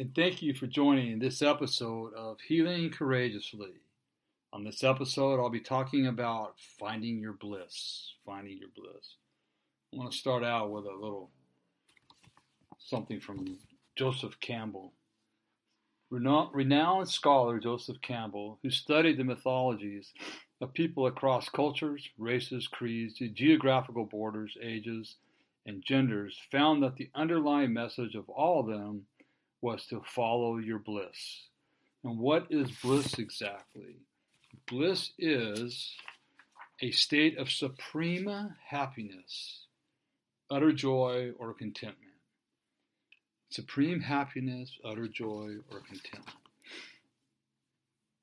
And thank you for joining this episode of Healing Courageously. On this episode, I'll be talking about finding your bliss. Finding your bliss. I want to start out with a little something from Joseph Campbell. Renowned scholar Joseph Campbell, who studied the mythologies of people across cultures, races, creeds, geographical borders, ages, and genders, found that the underlying message of all of them was to follow your bliss. And what is bliss exactly? Bliss is a state of supreme happiness, utter joy, or contentment. Supreme happiness, utter joy, or contentment.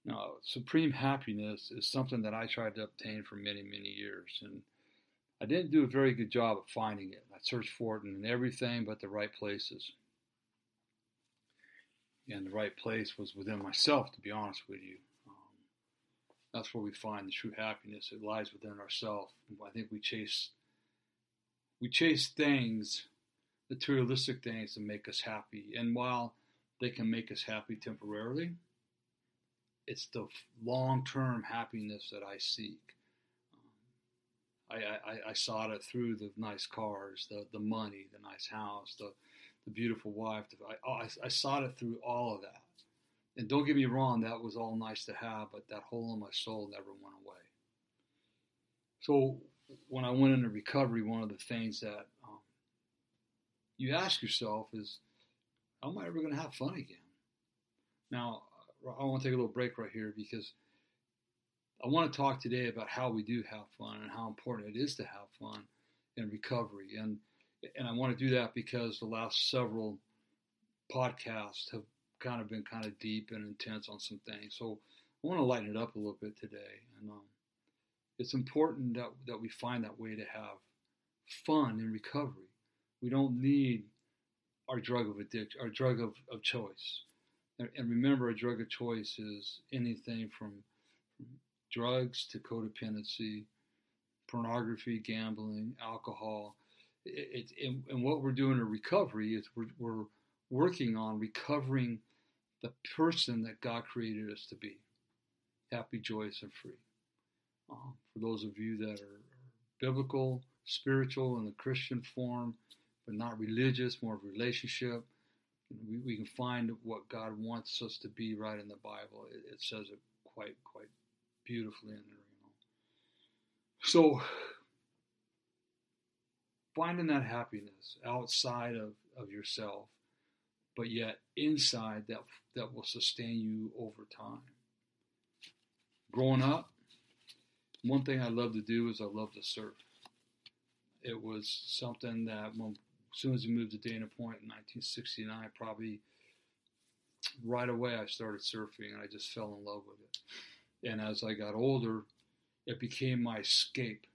Now, supreme happiness is something that I tried to obtain for many, many years. And I didn't do a very good job of finding it. I searched for it in everything but the right places and the right place was within myself, to be honest with you. Um, that's where we find the true happiness. It lies within ourselves. I think we chase we chase things, materialistic things, to make us happy. And while they can make us happy temporarily, it's the long-term happiness that I seek. Um, I, I, I sought it through the nice cars, the, the money, the nice house, the the beautiful wife. I, I, I sought it through all of that. And don't get me wrong, that was all nice to have, but that hole in my soul never went away. So when I went into recovery, one of the things that um, you ask yourself is, how am I ever going to have fun again? Now, I want to take a little break right here because I want to talk today about how we do have fun and how important it is to have fun in recovery. And and I want to do that because the last several podcasts have kind of been kind of deep and intense on some things. So I want to lighten it up a little bit today, and um, it's important that that we find that way to have fun in recovery. We don't need our drug of addiction, our drug of, of choice. And, and remember, a drug of choice is anything from, from drugs to codependency, pornography, gambling, alcohol it, it, and what we're doing in recovery is we're, we're working on recovering the person that God created us to be happy, joyous, and free. Uh, for those of you that are, biblical, spiritual in the Christian form, but not religious, more of relationship, we, we can find what God wants us to be right in the Bible. It, it says it quite, quite beautifully in there. You know. So finding that happiness outside of, of yourself, but yet inside that that will sustain you over time. Growing up, one thing I love to do is I love to surf. It was something that when, as soon as we moved to Dana Point in 1969, probably right away I started surfing and I just fell in love with it. And as I got older, it became my escape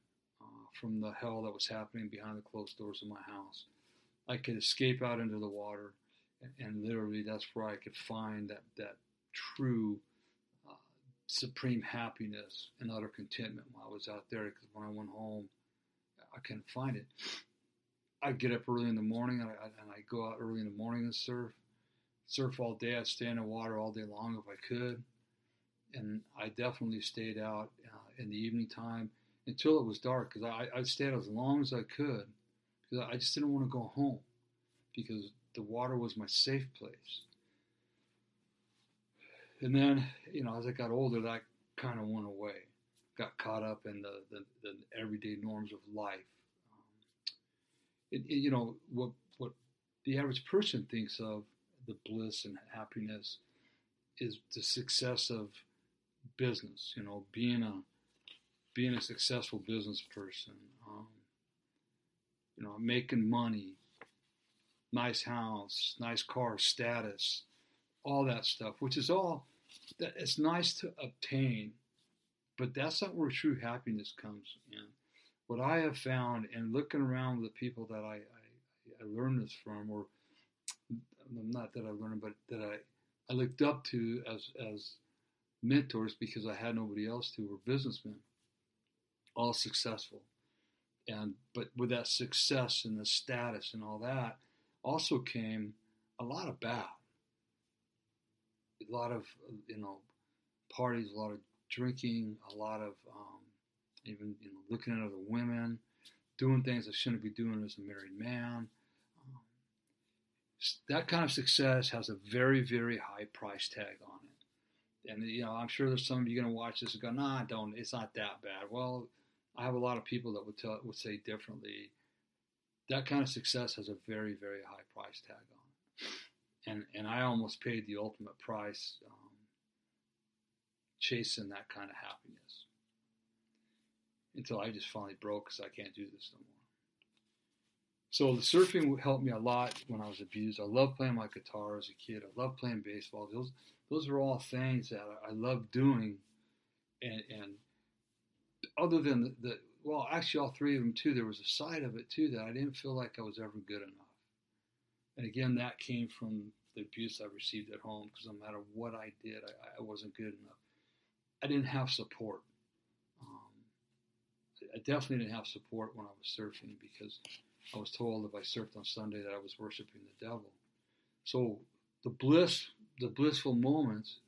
from the hell that was happening behind the closed doors of my house. I could escape out into the water, and literally that's where I could find that that true uh, supreme happiness and utter contentment while I was out there. Because when I went home, I couldn't find it. I'd get up early in the morning and, I, and I'd go out early in the morning and surf. Surf all day. I'd stay in the water all day long if I could. And I definitely stayed out uh, in the evening time until it was dark because I, I stayed as long as I could because I just didn't want to go home because the water was my safe place. And then, you know, as I got older, that kind of went away. Got caught up in the, the, the everyday norms of life. Um, it, it, you know, what, what the average person thinks of the bliss and happiness is the success of business. You know, being a being a successful business person. Um, you know, making money, nice house, nice car, status, all that stuff, which is all that it's nice to obtain, but that's not where true happiness comes in. What I have found and looking around the people that I, I, I learned this from, or not that I learned, but that I, I looked up to as, as mentors because I had nobody else to, were businessmen, all successful. And but with that success and the status and all that, also came a lot of bad. A lot of you know parties, a lot of drinking, a lot of um, even you know looking at other women, doing things I shouldn't be doing as a married man. Um, that kind of success has a very very high price tag on it. And you know I'm sure there's some of you going to watch this and go, Nah, don't. It's not that bad. Well, I have a lot of people that would tell would say differently. That kind of success has a very very high price tag on it, and and I almost paid the ultimate price um, chasing that kind of happiness until I just finally broke because I can't do this no more. So the surfing helped me a lot when I was abused. I loved playing my guitar as a kid. I loved playing baseball. Those those are all things that I love doing, and and other than the, the, well, actually all three of them too, there was a side of it too that I didn't feel like I was ever good enough. And again, that came from the abuse I received at home because no matter what I did, I, I, wasn't good enough. I didn't have support. Um, I definitely didn't have support when I was surfing because I was told if I surfed on Sunday that I was worshiping the devil. So the bliss, the blissful moments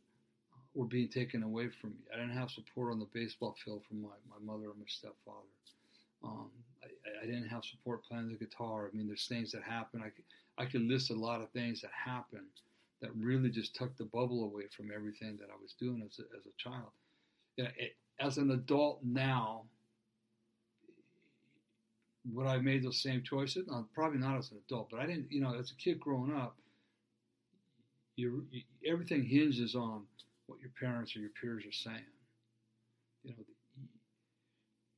were being taken away from me. I didn't have support on the baseball field from my, my mother or my stepfather. Um, I, I, didn't have support playing the guitar. I mean, there's things that happen. I I could list a lot of things that happened that really just took the bubble away from everything that I was doing as a, as a child. it, as an adult now, would I have made those same choices? No, probably not as an adult, but I didn't, you know, as a kid growing up, you, everything hinges on what your parents or your peers are saying. You know,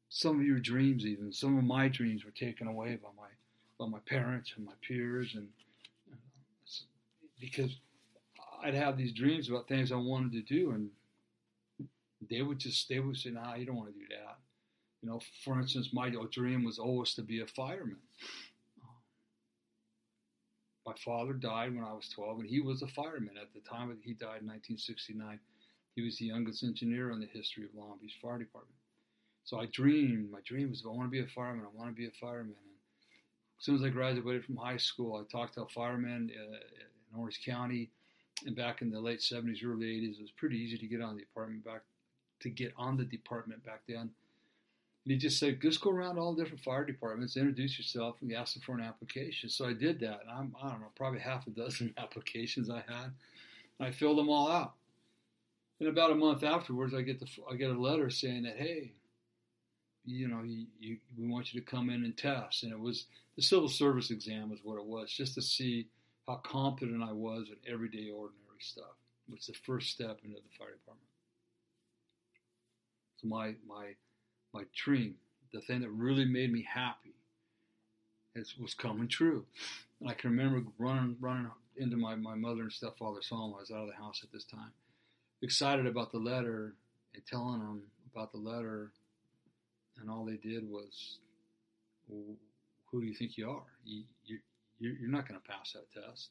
some of your dreams, even some of my dreams, were taken away by my by my parents and my peers, and uh, because I'd have these dreams about things I wanted to do, and they would just they would say, "Nah, you don't want to do that." You know, for instance, my dream was always to be a fireman. My father died when I was 12, and he was a fireman at the time. that He died in 1969. He was the youngest engineer in the history of Long Beach Fire Department. So I dreamed. My dream was I want to be a fireman. I want to be a fireman. And as soon as I graduated from high school, I talked to a fireman uh, in Orange County. And back in the late 70s, early 80s, it was pretty easy to get on the department back to get on the department back then. And he just said, just go around all the different fire departments, introduce yourself, and ask them for an application. So I did that. And I'm, I don't know, probably half a dozen applications I had. I filled them all out. And about a month afterwards, I get the I get a letter saying that, hey, you know, you, you, we want you to come in and test. And it was the civil service exam is what it was, just to see how competent I was in everyday ordinary stuff. It's the first step into the fire department. So my my my dream, the thing that really made me happy, it was coming true. And I can remember running running into my, my mother and stepfather's home. I was out of the house at this time, excited about the letter and telling them about the letter. And all they did was, well, who do you think you are? You, you, you're not going to pass that test.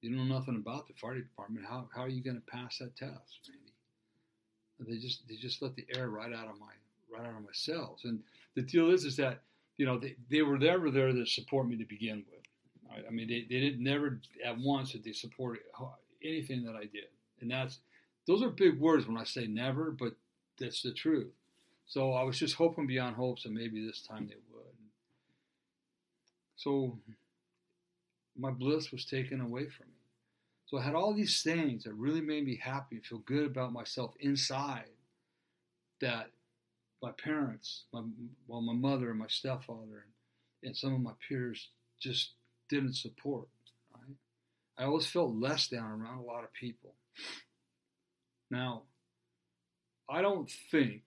You know nothing about the fire department. How, how are you going to pass that test, Randy? they just they just let the air right out of my right out of my cells. And the deal is, is that you know they, they were never there to support me to begin with. Right? I mean, they, they didn't never at once that they supported anything that I did, and that's those are big words when I say never, but that's the truth. So I was just hoping beyond hopes that maybe this time they would. So my bliss was taken away from me. So I had all these things that really made me happy, feel good about myself inside that my parents, my well, my mother and my stepfather, and, and some of my peers just didn't support. Right? I always felt less down around a lot of people. Now, I don't think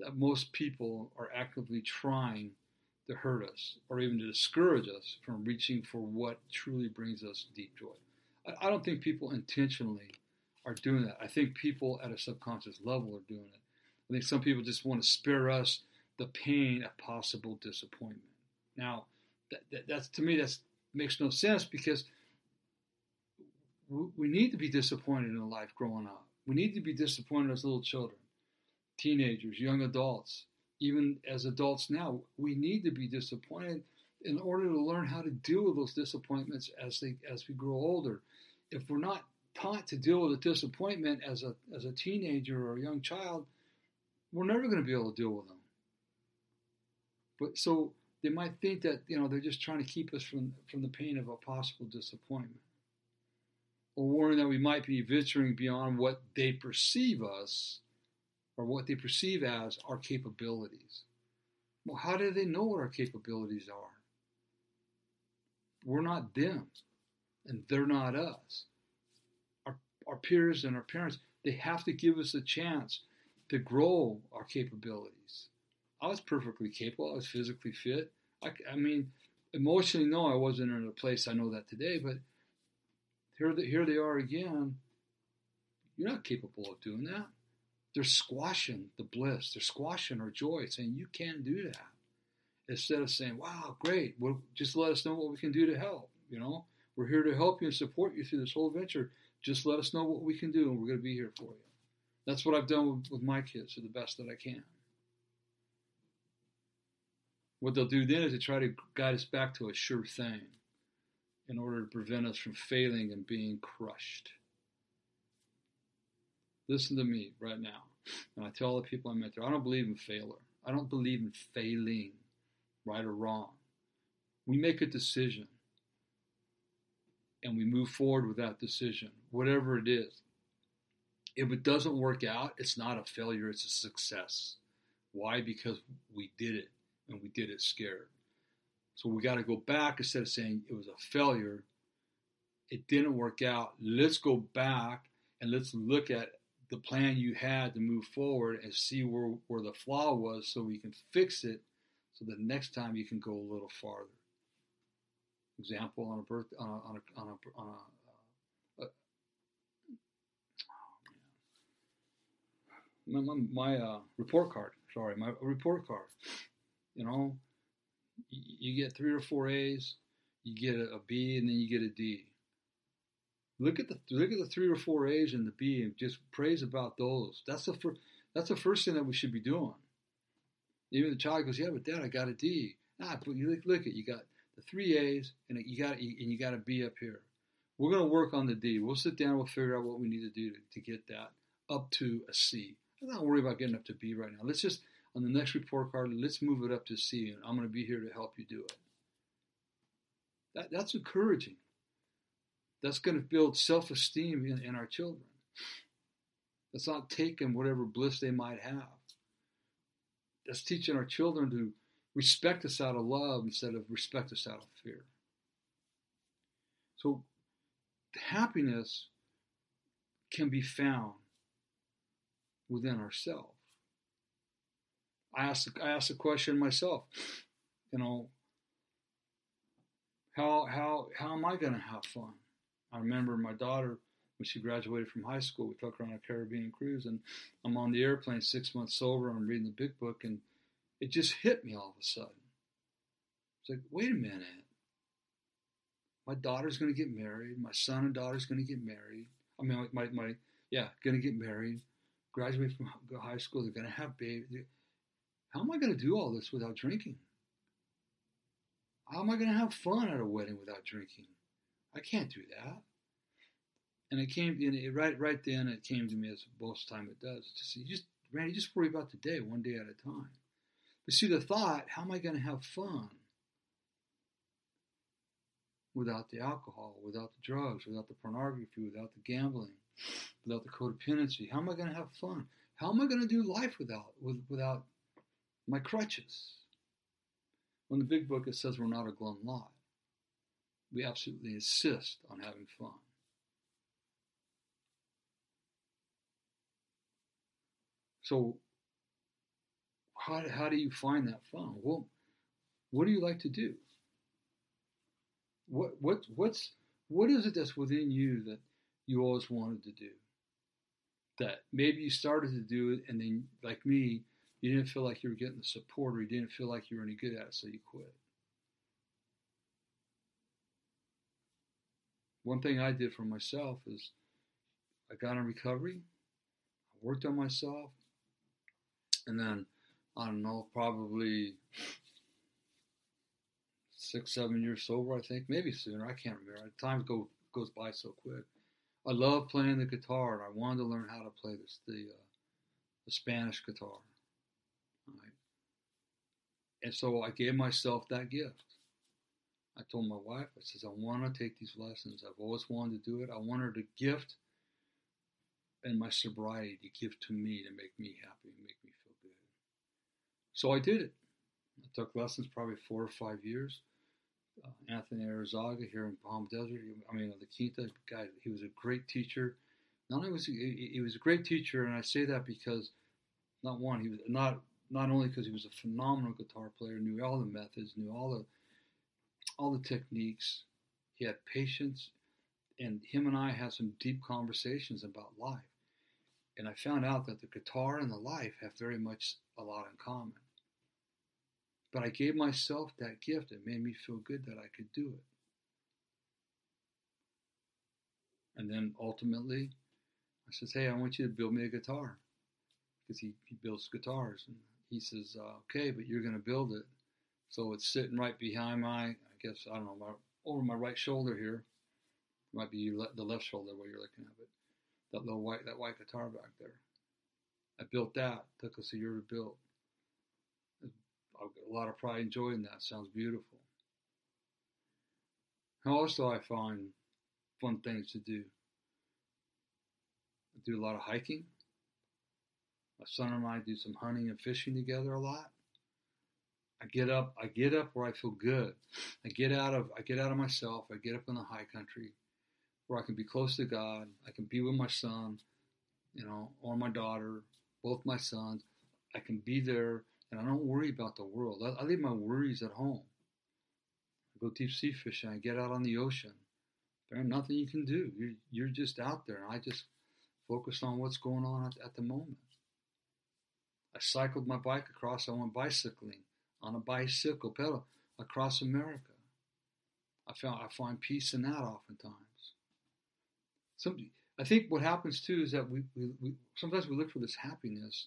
that most people are actively trying to hurt us or even to discourage us from reaching for what truly brings us deep joy. I, I don't think people intentionally are doing that. I think people at a subconscious level are doing it. I think some people just want to spare us the pain of possible disappointment. Now, that, that, that's to me that makes no sense because we, we need to be disappointed in life growing up. We need to be disappointed as little children, teenagers, young adults, even as adults now. We need to be disappointed in order to learn how to deal with those disappointments as they as we grow older. If we're not taught to deal with a disappointment as a as a teenager or a young child, we're never going to be able to deal with them. But so they might think that you know they're just trying to keep us from from the pain of a possible disappointment, or warning that we might be venturing beyond what they perceive us, or what they perceive as our capabilities. Well, how do they know what our capabilities are? We're not them, and they're not us. Our our peers and our parents they have to give us a chance to grow our capabilities. I was perfectly capable. I was physically fit. I, I mean, emotionally, no, I wasn't in a place I know that today, but here, here they are again. You're not capable of doing that. They're squashing the bliss. They're squashing our joy, saying you can't do that. Instead of saying, "Wow, great! Well, just let us know what we can do to help." You know, we're here to help you and support you through this whole venture. Just let us know what we can do, and we're going to be here for you. That's what I've done with, with my kids to the best that I can. What they'll do then is they try to guide us back to a sure thing in order to prevent us from failing and being crushed. Listen to me right now. And I tell all the people I mentor, I don't believe in failure. I don't believe in failing, right or wrong. We make a decision and we move forward with that decision, whatever it is. If it doesn't work out, it's not a failure, it's a success. Why? Because we did it and we did it scared. So we got to go back instead of saying it was a failure, it didn't work out. Let's go back and let's look at the plan you had to move forward and see where, where the flaw was so we can fix it so that next time you can go a little farther. Example on a birth on a, on a, on a, on a my, my, my uh, report card. Sorry, my report card. You know, you, get three or four A's, you get a B, and then you get a D. Look at the look at the three or four A's and the B, and just praise about those. That's the first. That's the first thing that we should be doing. Even the child goes, "Yeah, but Dad, I got a D." Ah, but you look, look at you got the three A's and you got and you got a B up here. We're going to work on the D. We'll sit down. We'll figure out what we need to do to, to get that up to a C. I'm not worried about getting up to B right now. Let's just, on the next report card, let's move it up to C, and I'm going to be here to help you do it. That, that's encouraging. That's going to build self esteem in, in our children. That's not taking whatever bliss they might have. That's teaching our children to respect us out of love instead of respect us out of fear. So, happiness can be found within ourselves. I asked I asked the question myself, you know, how how how am I going to have fun? I remember my daughter when she graduated from high school. We took her on a Caribbean cruise, and I'm on the airplane six months sober. I'm reading the Big Book, and it just hit me all of a sudden. It's like, wait a minute. My daughter's going to get married. My son and daughter's going to get married. I mean, my, my yeah, going to get married graduate from high school, they're going to have babies. How am I going to do all this without drinking? How am I going to have fun at a wedding without drinking? I can't do that. And it came, and it, right, right then, it came to me as most time it does. Just, you just, Randy, just worry about today, one day at a time. But see, the thought, how am I going to have fun without the alcohol, without the drugs, without the pornography, without the gambling? Without the codependency? How am I going to have fun? How am I going to do life without with, without my crutches? On the big book, it says we're not a glum lot. We absolutely insist on having fun. So, how, how do you find that fun? Well, what do you like to do? What what what's what is it that's within you that you always wanted to do? That maybe you started to do it and then, like me, you didn't feel like you were getting the support or you didn't feel like you were any good at it, so you quit. One thing I did for myself is I got in recovery, I worked on myself, and then I don't know, probably six, seven years sober, I think, maybe sooner. I can't remember. Time go, goes by so quick. I love playing the guitar, and I wanted to learn how to play this, the uh, the Spanish guitar. Right? And so I gave myself that gift. I told my wife, I says, I want to take these lessons. I've always wanted to do it. I want her to gift and my sobriety to give to me to make me happy and make me feel good. So I did it. I took lessons probably four or five years. Uh, Anthony Arizaga here in Palm Desert, I mean, the Quinta guy, he was a great teacher. Not only was he, he was a great teacher, and I say that because, not one, he was not not only because he was a phenomenal guitar player, knew all the methods, knew all the all the techniques. He had patience, and him and I had some deep conversations about life. And I found out that the guitar and the life have very much a lot in common. But I gave myself that gift. It made me feel good that I could do it. And then ultimately, I says, Hey, I want you to build me a guitar. Because he, he builds guitars. And he says, uh, Okay, but you're going to build it. So it's sitting right behind my, I guess, I don't know, my, over my right shoulder here. Might be the left shoulder where you're looking at it. That little white, that white guitar back there. I built that. Took us a year to build. A lot of pride and joy in that. Sounds beautiful. And also, I find fun things to do. I do a lot of hiking. My son and I do some hunting and fishing together a lot. I get up, I get up where I feel good. I get out of I get out of myself. I get up in the high country where I can be close to God. I can be with my son, you know, or my daughter, both my sons. I can be there and I don't worry about the world. I, I leave my worries at home. I go deep sea fishing. I get out on the ocean. There's nothing you can do. You're, you're just out there. And I just focus on what's going on at, at the moment. I cycled my bike across. I went bicycling on a bicycle pedal across America. I found I find peace in that oftentimes. Some, I think what happens too is that we, we, we sometimes we look for this happiness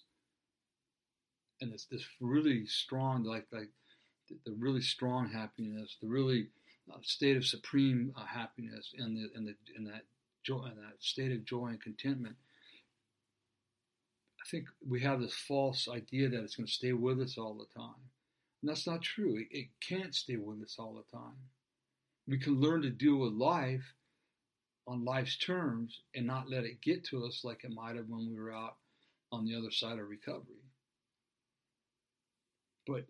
and this this really strong like like the, really strong happiness, the really uh, state of supreme uh, happiness, and the and the in that joy and that state of joy and contentment. I think we have this false idea that it's going to stay with us all the time. And that's not true. It, it can't stay with us all the time. We can learn to deal with life on life's terms and not let it get to us like it might have when we were out on the other side of recovery. But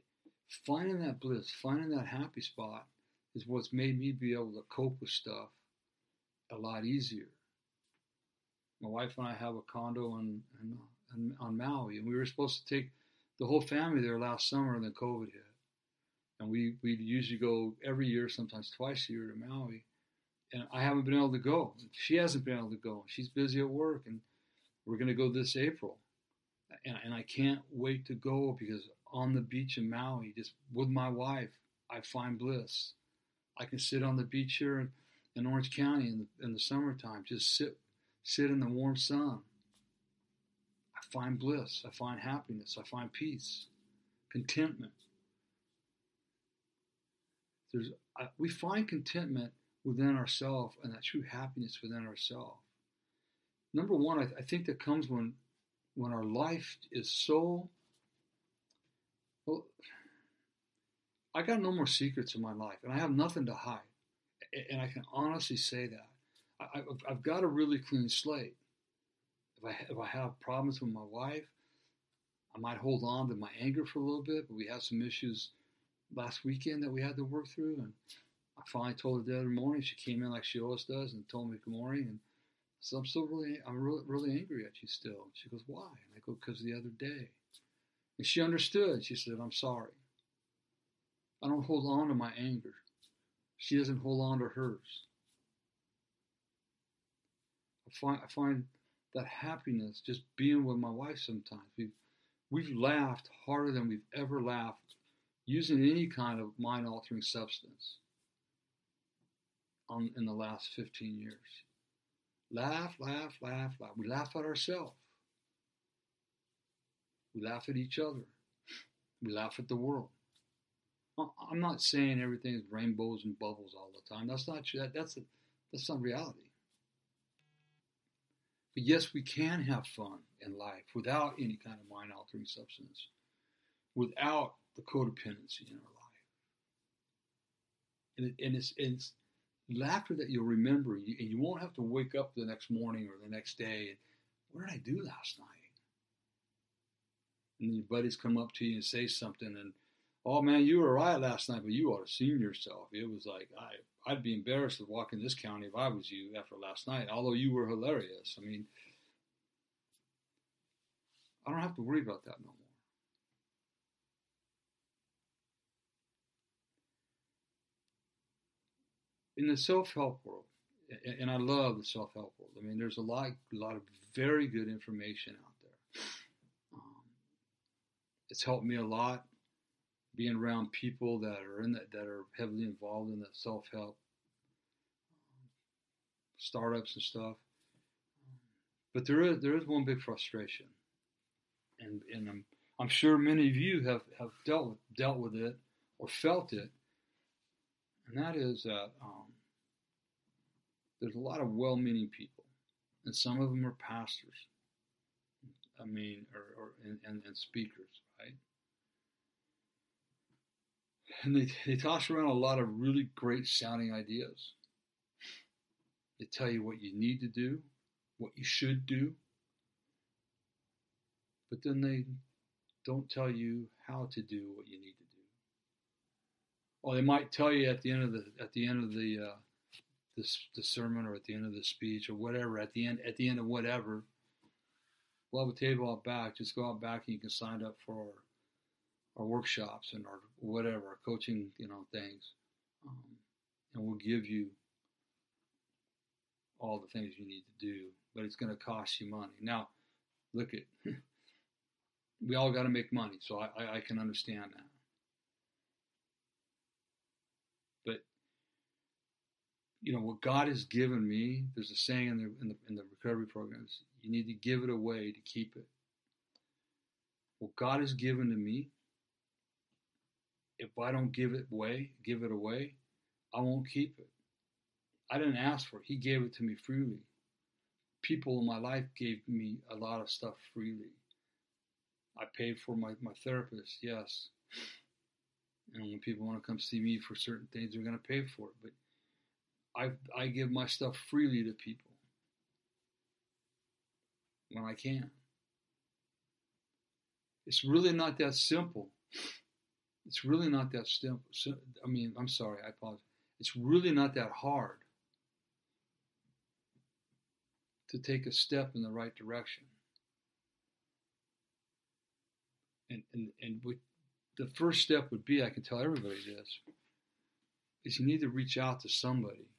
finding that bliss, finding that happy spot is what's made me be able to cope with stuff a lot easier. My wife and I have a condo in, on Maui, and we were supposed to take the whole family there last summer, and then COVID hit. And we we usually go every year, sometimes twice a year to Maui. And I haven't been able to go. She hasn't been able to go. She's busy at work, and we're going to go this April. And, and I can't wait to go because on the beach in Maui, just with my wife, I find bliss. I can sit on the beach here in, in Orange County in the, in the summertime, just sit sit in the warm sun. I find bliss. I find happiness. I find peace, contentment. There's I, we find contentment within ourselves and that true happiness within ourselves. Number one, I, I think that comes when when our life is so well, I got no more secrets in my life, and I have nothing to hide. And I can honestly say that. I, have got a really clean slate. If I, if I have problems with my wife, I might hold on to my anger for a little bit, but we had some issues last weekend that we had to work through. And I finally told her the other morning. She came in like she always does and told me good morning. And So I'm still really, I'm really, really angry at you still. She goes, why? And I go, because the other day. And she understood. She said, I'm sorry. I don't hold on to my anger. She doesn't hold on to hers. I find, I find that happiness just being with my wife sometimes. We've, we've laughed harder than we've ever laughed using any kind of mind altering substance on, in the last 15 years. Laugh, laugh, laugh, laugh. We laugh at ourselves. We laugh at each other. We laugh at the world. I'm not saying everything is rainbows and bubbles all the time. That's not true. That, that's a, that's not reality. But yes, we can have fun in life without any kind of mind altering substance, without the codependency in our life. And, it, and it's, it's laughter that you'll remember, and you won't have to wake up the next morning or the next day. And, what did I do last night? And your buddies come up to you and say something, and oh man, you were right last night, but you ought to seen yourself. It was like I, I'd be embarrassed to walk in this county if I was you after last night. Although you were hilarious. I mean, I don't have to worry about that no more. In the self-help world, and I love the self-help world. I mean, there's a lot, a lot of very good information out there. It's helped me a lot being around people that are in that that are heavily involved in the self help um, startups and stuff. But there is there is one big frustration, and and I'm I'm sure many of you have have dealt with dealt with it or felt it, and that is that um, there's a lot of well-meaning people, and some of them are pastors. I mean, or, or and, and, and speakers, right? And they, they toss around a lot of really great sounding ideas. They tell you what you need to do, what you should do, but then they don't tell you how to do what you need to do. Or they might tell you at the end of the at the end of the uh, the, the sermon or at the end of the speech or whatever at the end at the end of whatever. We'll have a table out back. Just go out back and you can sign up for our workshops and our whatever, our coaching, you know, things. Um, and we'll give you all the things you need to do, but it's going to cost you money. Now, look at, we all got to make money, so I, I, I can understand that. But you know what God has given me. There's a saying in the in the, in the recovery programs: you need to give it away to keep it. What God has given to me, if I don't give it away, give it away, I won't keep it. I didn't ask for it. He gave it to me freely. People in my life gave me a lot of stuff freely. I paid for my, my therapist, yes. And when people want to come see me for certain things, they're going to pay for it. But I, I give my stuff freely to people when I can. It's really not that simple. It's really not that simple. I mean, I'm sorry, I apologize. It's really not that hard to take a step in the right direction. And, and, and the first step would be I can tell everybody this is you need to reach out to somebody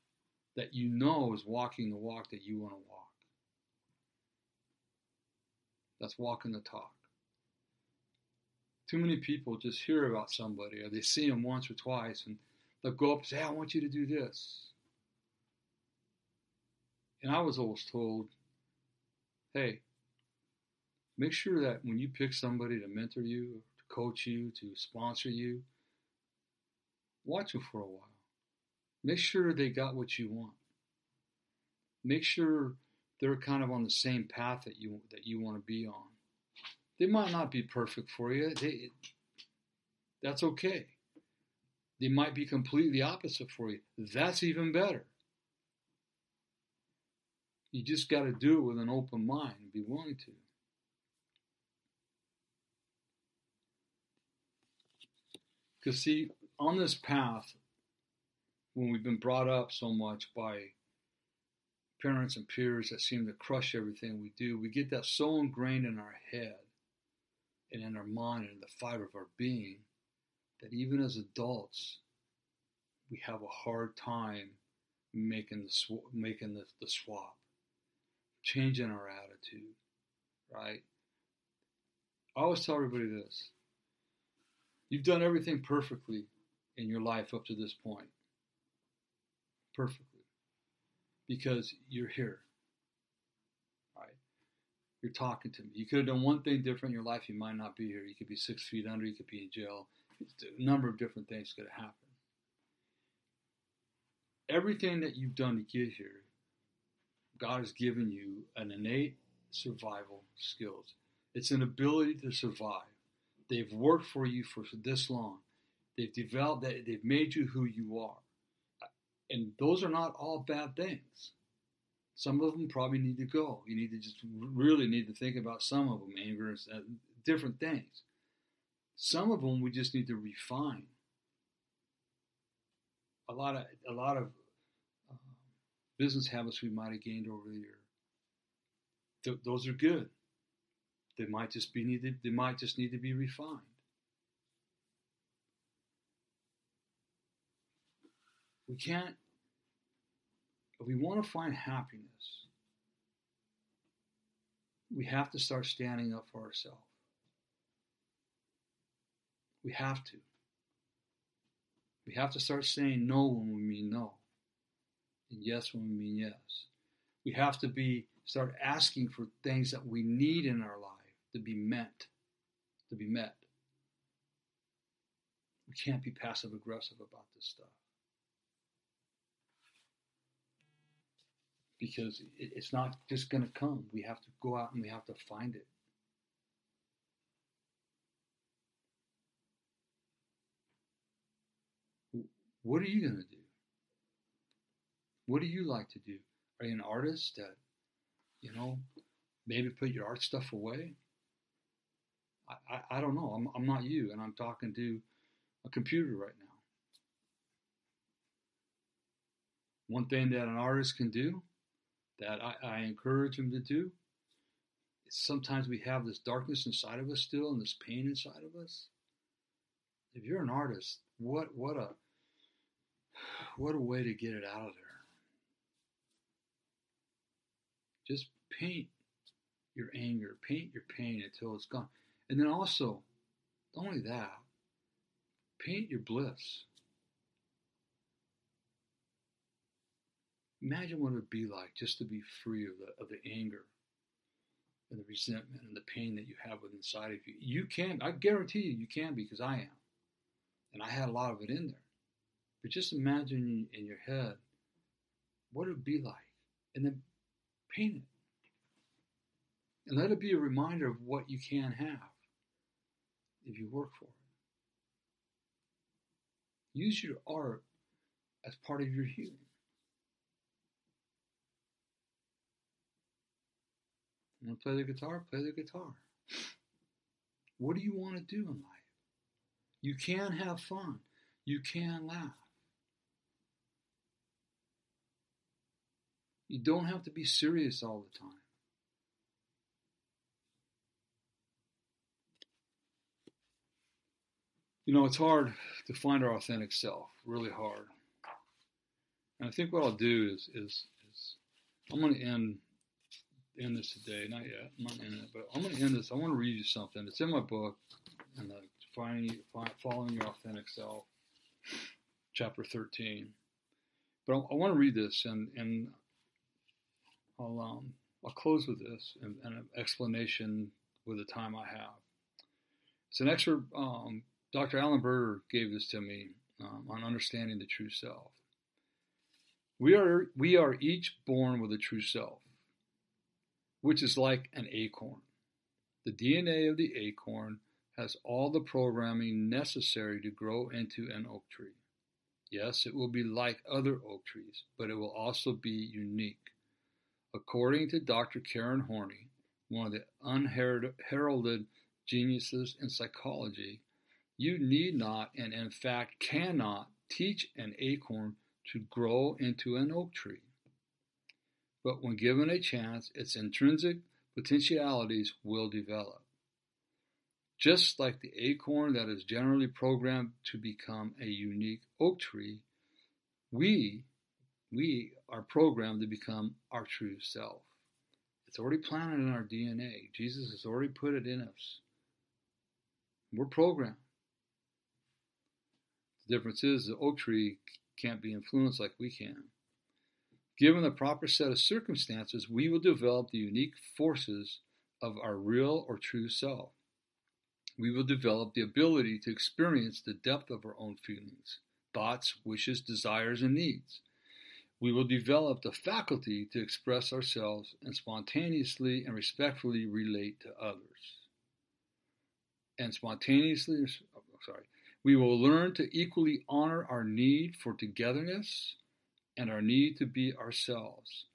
that you know is walking the walk that you want to walk. That's walking the talk. Too many people just hear about somebody or they see them once or twice and they'll go up and say, I want you to do this. And I was always told, hey, make sure that when you pick somebody to mentor you, to coach you, to sponsor you, watch them for a while. Make sure they got what you want. Make sure they're kind of on the same path that you that you want to be on. They might not be perfect for you. They, that's okay. They might be completely opposite for you. That's even better. You just got to do it with an open mind and be willing to. Because, see, on this path, when we've been brought up so much by parents and peers that seem to crush everything we do. We get that so ingrained in our head and in our mind and in the fiber of our being that even as adults, we have a hard time making the sw- making the, the swap, changing our attitude, right? I always tell everybody this: you've done everything perfectly in your life up to this point, perfectly, because you're here? You're talking to me. You could have done one thing different in your life, you might not be here. You could be six feet under. You could be in jail. A number of different things could have happened everything that you've done to get here, God has given you an innate survival skills. It's an ability to survive. They've worked for you for this long. They've developed that. They've made you who you are, and those are not all bad things. Some of them probably need to go. You need to just really need to think about some of them, anger and uh, different things. Some of them we just need to refine a lot of a lot of uh, business habits we might have gained over the year. Th- those are good. They might just be needed. They might just need to be refined. We can't. If we want to find happiness, we have to start standing up for ourselves. We have to. We have to start saying no when we mean no, and yes when we mean yes. We have to be start asking for things that we need in our life to be met, to be met. We can't be passive aggressive about this stuff. Because it's not just going to come. We have to go out and we have to find it. What are you going to do? What do you like to do? Are you an artist that, you know, maybe put your art stuff away? I, I, I don't know. I'm, I'm not you, and I'm talking to a computer right now. One thing that an artist can do that I, I encourage him to do sometimes we have this darkness inside of us still and this pain inside of us. If you're an artist, what what a what a way to get it out of there. Just paint your anger, paint your pain until it's gone. And then also, only that, paint your bliss. Imagine what it would be like just to be free of the, of the anger and the resentment and the pain that you have within inside of you. You can, I guarantee you, you can because I am. And I had a lot of it in there. But just imagine in your head what it would be like, and then paint it. And let it be a reminder of what you can have if you work for it. Use your art as part of your healing. Want to play the guitar? Play the guitar. What do you want to do in life? You can have fun. You can laugh. You don't have to be serious all the time. You know, it's hard to find our authentic self, really hard. And I think what I'll do is, is, is I'm going to end end this today. Not yet. I'm not ending it, but I'm going to end this. I want to read you something. It's in my book, and finding, following your authentic self, chapter 13. But I, I want to read this, and and I'll um, I'll close with this and, and, an explanation with the time I have. It's an excerpt. Um, Dr. Allen Berger gave this to me um, on understanding the true self. We are we are each born with a true self, which is like an acorn. The DNA of the acorn has all the programming necessary to grow into an oak tree. Yes, it will be like other oak trees, but it will also be unique. According to Dr. Karen Horney, one of the unheralded geniuses in psychology, you need not and in fact cannot teach an acorn to grow into an oak tree. But when given a chance, its intrinsic potentialities will develop. Just like the acorn that is generally programmed to become a unique oak tree, we, we are programmed to become our true self. It's already planted in our DNA. Jesus has already put it in us. We're programmed. The difference is the oak tree can't be influenced like we can. Given the proper set of circumstances, we will develop the unique forces of our real or true self. We will develop the ability to experience the depth of our own feelings, thoughts, wishes, desires, and needs. We will develop the faculty to express ourselves and spontaneously and respectfully relate to others. And spontaneously, sorry, we will learn to equally honor our need for togetherness and our need to be ourselves.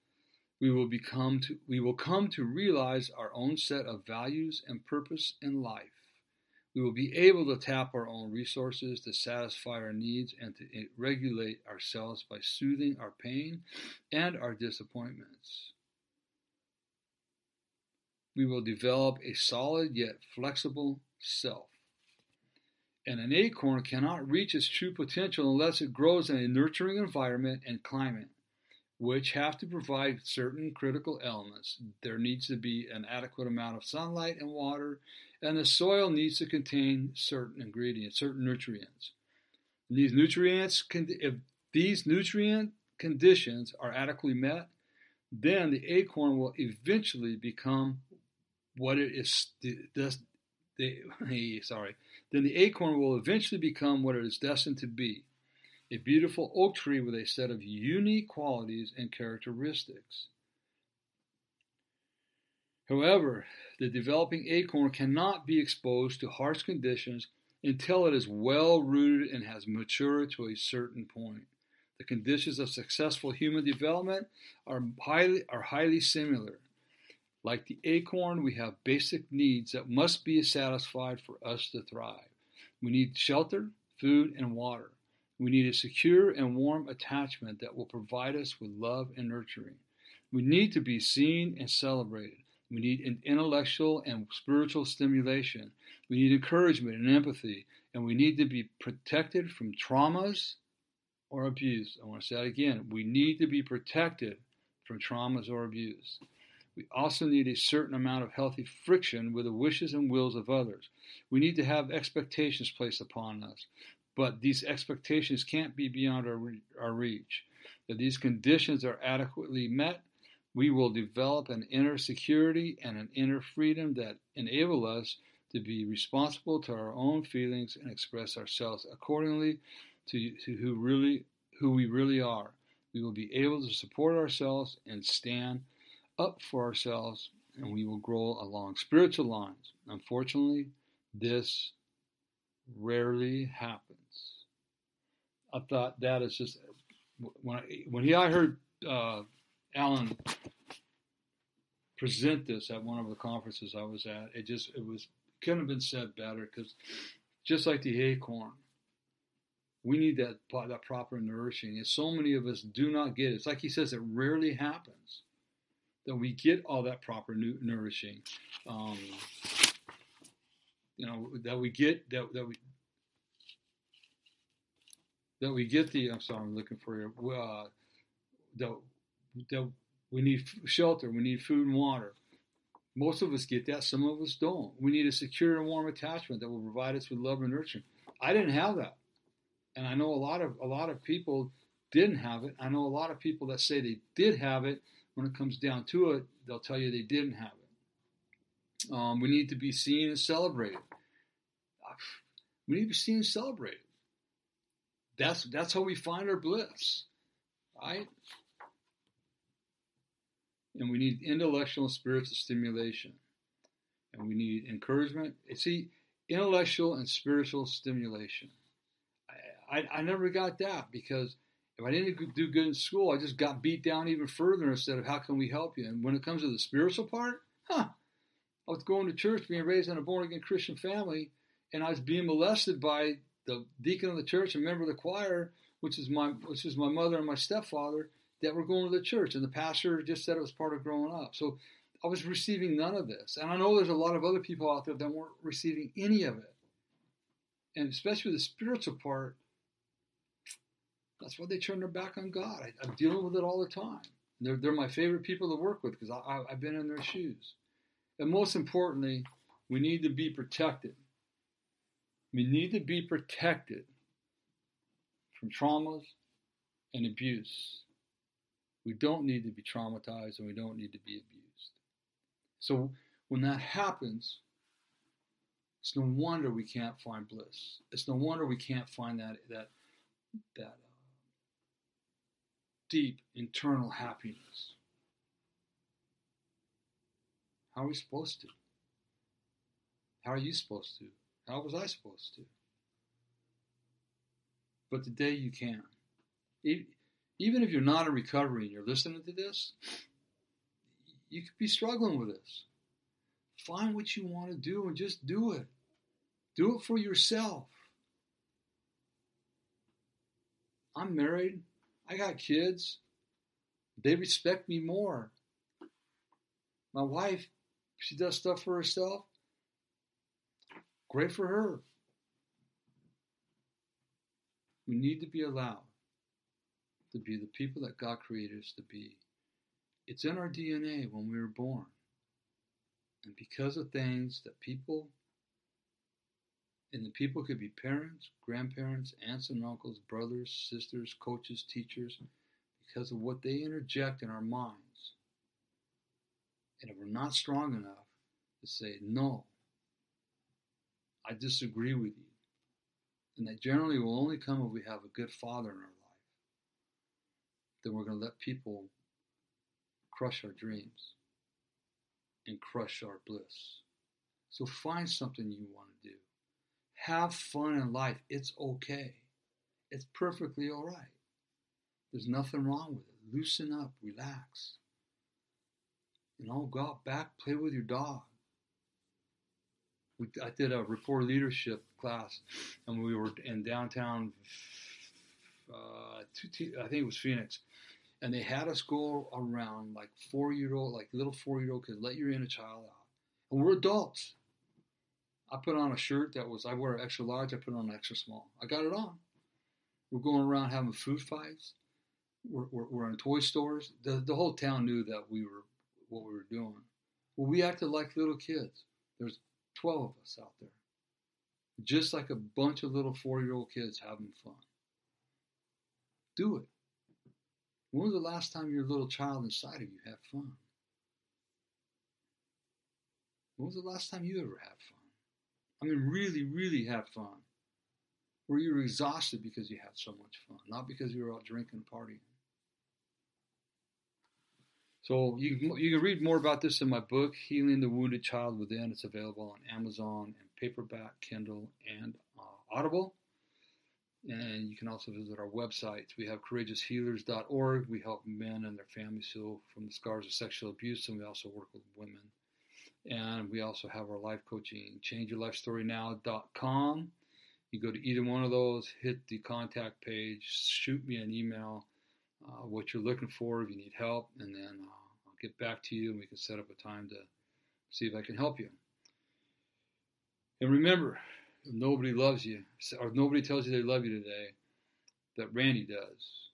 We will become to, we will come to realize our own set of values and purpose in life. We will be able to tap our own resources to satisfy our needs and to eh, regulate ourselves by soothing our pain and our disappointments. We will develop a solid yet flexible self. And an acorn cannot reach its true potential unless it grows in a nurturing environment and climate, which have to provide certain critical elements. There needs to be an adequate amount of sunlight and water, and the soil needs to contain certain ingredients, certain nutrients. And these nutrients, if these nutrient conditions are adequately met, then the acorn will eventually become what it is. The, sorry, then the acorn will eventually become what it is destined to be a beautiful oak tree with a set of unique qualities and characteristics. However, the developing acorn cannot be exposed to harsh conditions until it is well rooted and has matured to a certain point. The conditions of successful human development are highly, are highly similar. Like the acorn, we have basic needs that must be satisfied for us to thrive. We need shelter, food, and water. We need a secure and warm attachment that will provide us with love and nurturing. We need to be seen and celebrated. We need intellectual and spiritual stimulation. We need encouragement and empathy. And we need to be protected from traumas or abuse. I want to say that again. We need to be protected from traumas or abuse. We also need a certain amount of healthy friction with the wishes and wills of others. We need to have expectations placed upon us, but these expectations can't be beyond our, our reach. If these conditions are adequately met, we will develop an inner security and an inner freedom that enable us to be responsible to our own feelings and express ourselves accordingly to, to who really who we really are. We will be able to support ourselves and stand up for ourselves and we will grow along spiritual lines. Unfortunately, this rarely happens. I thought that is just when I, when he I heard uh, Allen present this at one of the conferences I was at, it just it was couldn't have been said better because just like the acorn, we need that that proper nourishing, and so many of us do not get it. It's like he says, it rarely happens that we get all that proper nourishing. Um, you know that we get that that we that we get the. I'm sorry, I'm looking for you. Uh, that that we need shelter, we need food and water. Most of us get that, some of us don't. We need a secure and warm attachment that will provide us with love and nurturing. I didn't have that, and I know a lot of a lot of people didn't have it. I know a lot of people that say they did have it, when it comes down to it, they'll tell you they didn't have it. Um, we need to be seen and celebrated. We need to be seen and celebrated. That's that's how we find our bliss, right? And we need intellectual and spiritual stimulation, and we need encouragement. See, intellectual and spiritual stimulation. I, I, I never got that because if I didn't do good in school, I just got beat down even further instead of how can we help you? And when it comes to the spiritual part, huh, I was going to church, being raised in a born again Christian family, and I was being molested by the deacon of the church a member of the choir, which is my which is my mother and my stepfather. that were going to the church, and the pastor just said it was part of growing up. So I was receiving none of this. And I know there's a lot of other people out there that weren't receiving any of it. And especially the spiritual part, that's why they turn their back on God. I, am dealing with it all the time. They're, they're my favorite people to work with because I I've been in their shoes. And most importantly, we need to be protected. We need to be protected from traumas and abuse. We don't need to be traumatized and we don't need to be abused. So when that happens, it's no wonder we can't find bliss. It's no wonder we can't find that that that deep internal happiness. How are we supposed to? How are you supposed to? How was I supposed to? But today you can. Even if you're not in recovery and you're listening to this, you could be struggling with this. Find what you want to do and just do it. Do it for yourself. I'm married. I got kids. They respect me more. My wife, she does stuff for herself. Great for her. We need to be allowed to be the people that God created us to be. It's in our DNA when we were born. And because of things that people, and the people could be parents, grandparents, aunts and uncles, brothers, sisters, coaches, teachers, because of what they interject in our minds. And if we're not strong enough to say, no, I disagree with you. And that generally will only come if we have a good father in our life. Then we're going to let people crush our dreams and crush our bliss. So find something you want to do. Have fun in life. It's okay. It's perfectly all right. There's nothing wrong with it. Loosen up, relax. You know, go out back, play with your dog we, I did a rapport leadership class, and we were in downtown. Uh, I think it was Phoenix, and they had us go around like four year old, like little four year old kids. Let your inner child out, and we're adults. I put on a shirt that was I wear extra large. I put on an extra small. I got it on. We're going around having food fights. We're, we're, we're in toy stores. The, the whole town knew that we were what we were doing. Well, we acted like little kids. There's 12 of us out there. Just like a bunch of little four year old kids having fun. Do it. When was the last time your little child inside of you had fun? When was the last time you ever had fun? I mean, really, really have fun. Where you're exhausted because you had so much fun, not because you were out drinking and partying. So you you can read more about this in my book, Healing the Wounded Child Within. It's available on Amazon and paperback, Kindle, and uh, Audible. And you can also visit our website. We have courageoushealers.org. We help men and their families heal from the scars of sexual abuse, and we also work with women. And we also have our life coaching, changeyourlifestorynow.com. You go to either one of those, hit the contact page, shoot me an email uh, what you're looking for, if you need help, and then uh, I'll get back to you and we can set up a time to see if I can help you. And remember, if nobody loves you, or if nobody tells you they love you today, that Randy does.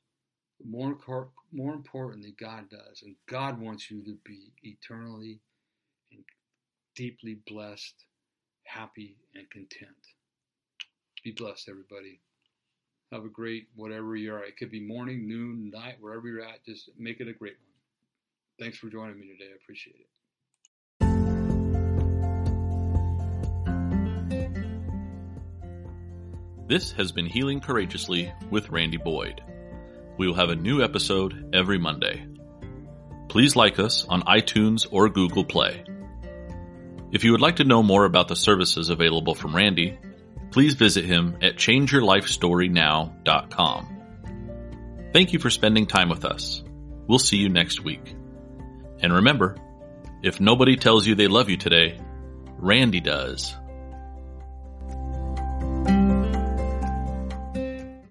More, more importantly, God does. And God wants you to be eternally deeply blessed, happy, and content. Be blessed, everybody. Have a great whatever you are. It could be morning, noon, night, wherever you're at. Just make it a great one. Thanks for joining me today. I appreciate it. This has been Healing Courageously with Randy Boyd. We will have a new episode every Monday. Please like us on iTunes or Google Play. If you would like to know more about the services available from Randy, please visit him at changeyourlifestorynow.com. Thank you for spending time with us. We'll see you next week. And remember, if nobody tells you they love you today, Randy does.